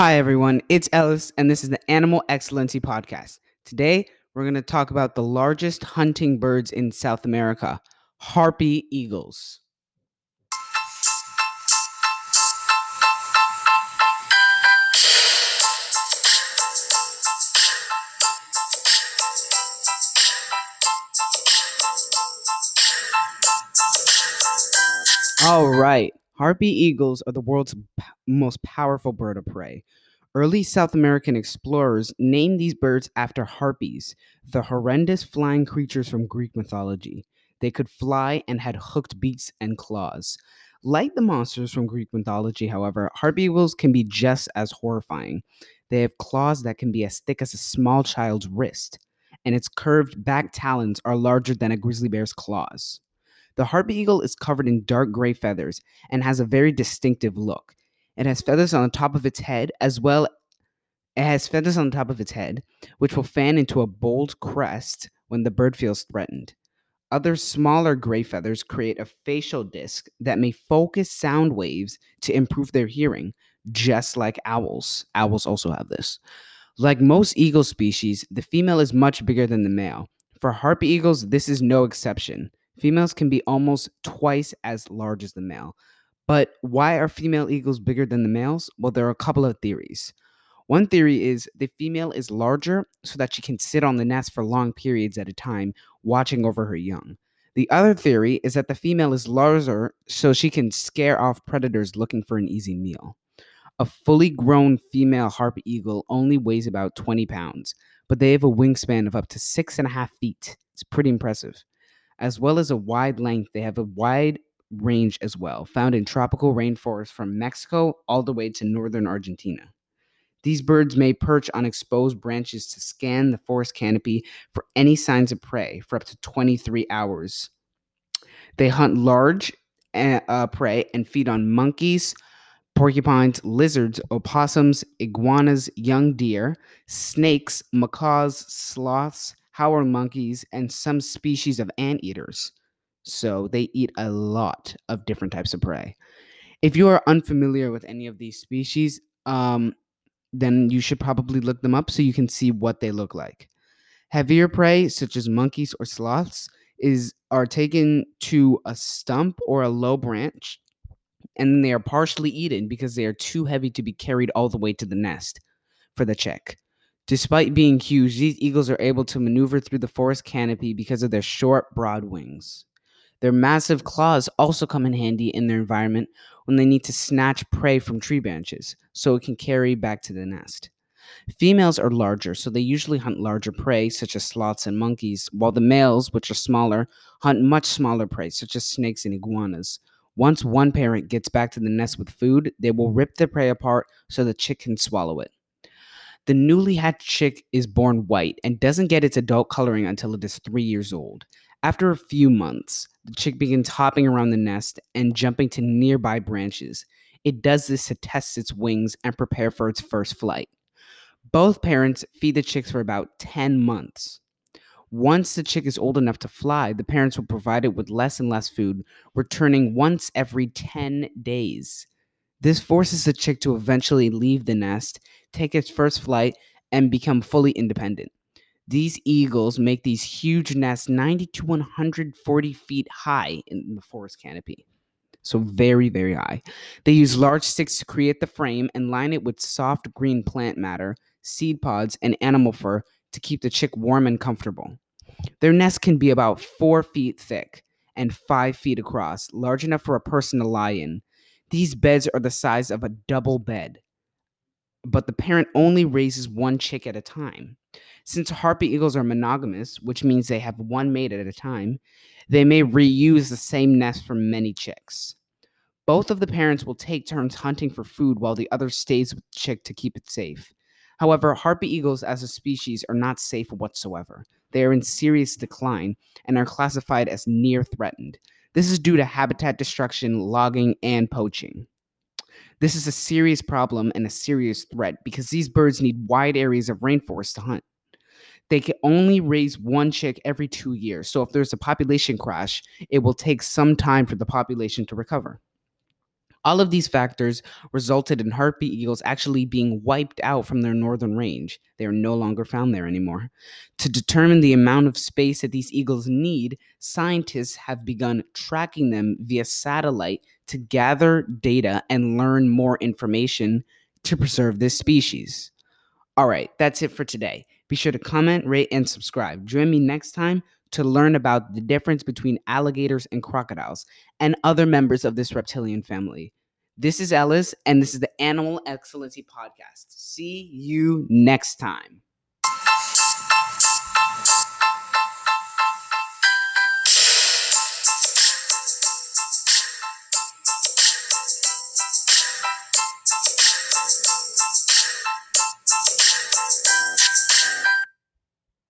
Hi, everyone. It's Ellis, and this is the Animal Excellency Podcast. Today, we're going to talk about the largest hunting birds in South America harpy eagles. All right. Harpy eagles are the world's most powerful bird of prey. Early South American explorers named these birds after harpies, the horrendous flying creatures from Greek mythology. They could fly and had hooked beaks and claws. Like the monsters from Greek mythology, however, harpy eagles can be just as horrifying. They have claws that can be as thick as a small child's wrist, and its curved back talons are larger than a grizzly bear's claws. The harpy eagle is covered in dark gray feathers and has a very distinctive look. It has feathers on the top of its head as well it has feathers on the top of its head, which will fan into a bold crest when the bird feels threatened. Other smaller gray feathers create a facial disc that may focus sound waves to improve their hearing, just like owls. Owls also have this. Like most eagle species, the female is much bigger than the male. For harpy eagles, this is no exception. Females can be almost twice as large as the male. But why are female eagles bigger than the males? Well, there are a couple of theories. One theory is the female is larger so that she can sit on the nest for long periods at a time, watching over her young. The other theory is that the female is larger so she can scare off predators looking for an easy meal. A fully grown female harpy eagle only weighs about 20 pounds, but they have a wingspan of up to six and a half feet. It's pretty impressive. As well as a wide length, they have a wide range as well, found in tropical rainforests from Mexico all the way to northern Argentina. These birds may perch on exposed branches to scan the forest canopy for any signs of prey for up to 23 hours. They hunt large uh, prey and feed on monkeys, porcupines, lizards, opossums, iguanas, young deer, snakes, macaws, sloths, howler monkeys, and some species of anteaters. So they eat a lot of different types of prey. If you are unfamiliar with any of these species, um, then you should probably look them up so you can see what they look like. Heavier prey, such as monkeys or sloths, is are taken to a stump or a low branch, and they are partially eaten because they are too heavy to be carried all the way to the nest for the chick. Despite being huge, these eagles are able to maneuver through the forest canopy because of their short, broad wings. Their massive claws also come in handy in their environment when they need to snatch prey from tree branches so it can carry back to the nest. Females are larger, so they usually hunt larger prey, such as sloths and monkeys, while the males, which are smaller, hunt much smaller prey, such as snakes and iguanas. Once one parent gets back to the nest with food, they will rip the prey apart so the chick can swallow it. The newly hatched chick is born white and doesn't get its adult coloring until it is three years old. After a few months, the chick begins hopping around the nest and jumping to nearby branches. It does this to test its wings and prepare for its first flight. Both parents feed the chicks for about 10 months. Once the chick is old enough to fly, the parents will provide it with less and less food, returning once every 10 days. This forces the chick to eventually leave the nest, take its first flight, and become fully independent. These eagles make these huge nests 90 to 140 feet high in the forest canopy. So, very, very high. They use large sticks to create the frame and line it with soft green plant matter, seed pods, and animal fur to keep the chick warm and comfortable. Their nest can be about four feet thick and five feet across, large enough for a person to lie in. These beds are the size of a double bed, but the parent only raises one chick at a time. Since harpy eagles are monogamous, which means they have one mate at a time, they may reuse the same nest for many chicks. Both of the parents will take turns hunting for food while the other stays with the chick to keep it safe. However, harpy eagles as a species are not safe whatsoever. They are in serious decline and are classified as near threatened. This is due to habitat destruction, logging, and poaching. This is a serious problem and a serious threat because these birds need wide areas of rainforest to hunt. They can only raise one chick every two years. So if there's a population crash, it will take some time for the population to recover. All of these factors resulted in harpy eagles actually being wiped out from their northern range. They are no longer found there anymore. To determine the amount of space that these eagles need, scientists have begun tracking them via satellite to gather data and learn more information to preserve this species. All right, that's it for today. Be sure to comment, rate, and subscribe. Join me next time to learn about the difference between alligators and crocodiles and other members of this reptilian family. This is Ellis, and this is the Animal Excellency Podcast. See you next time.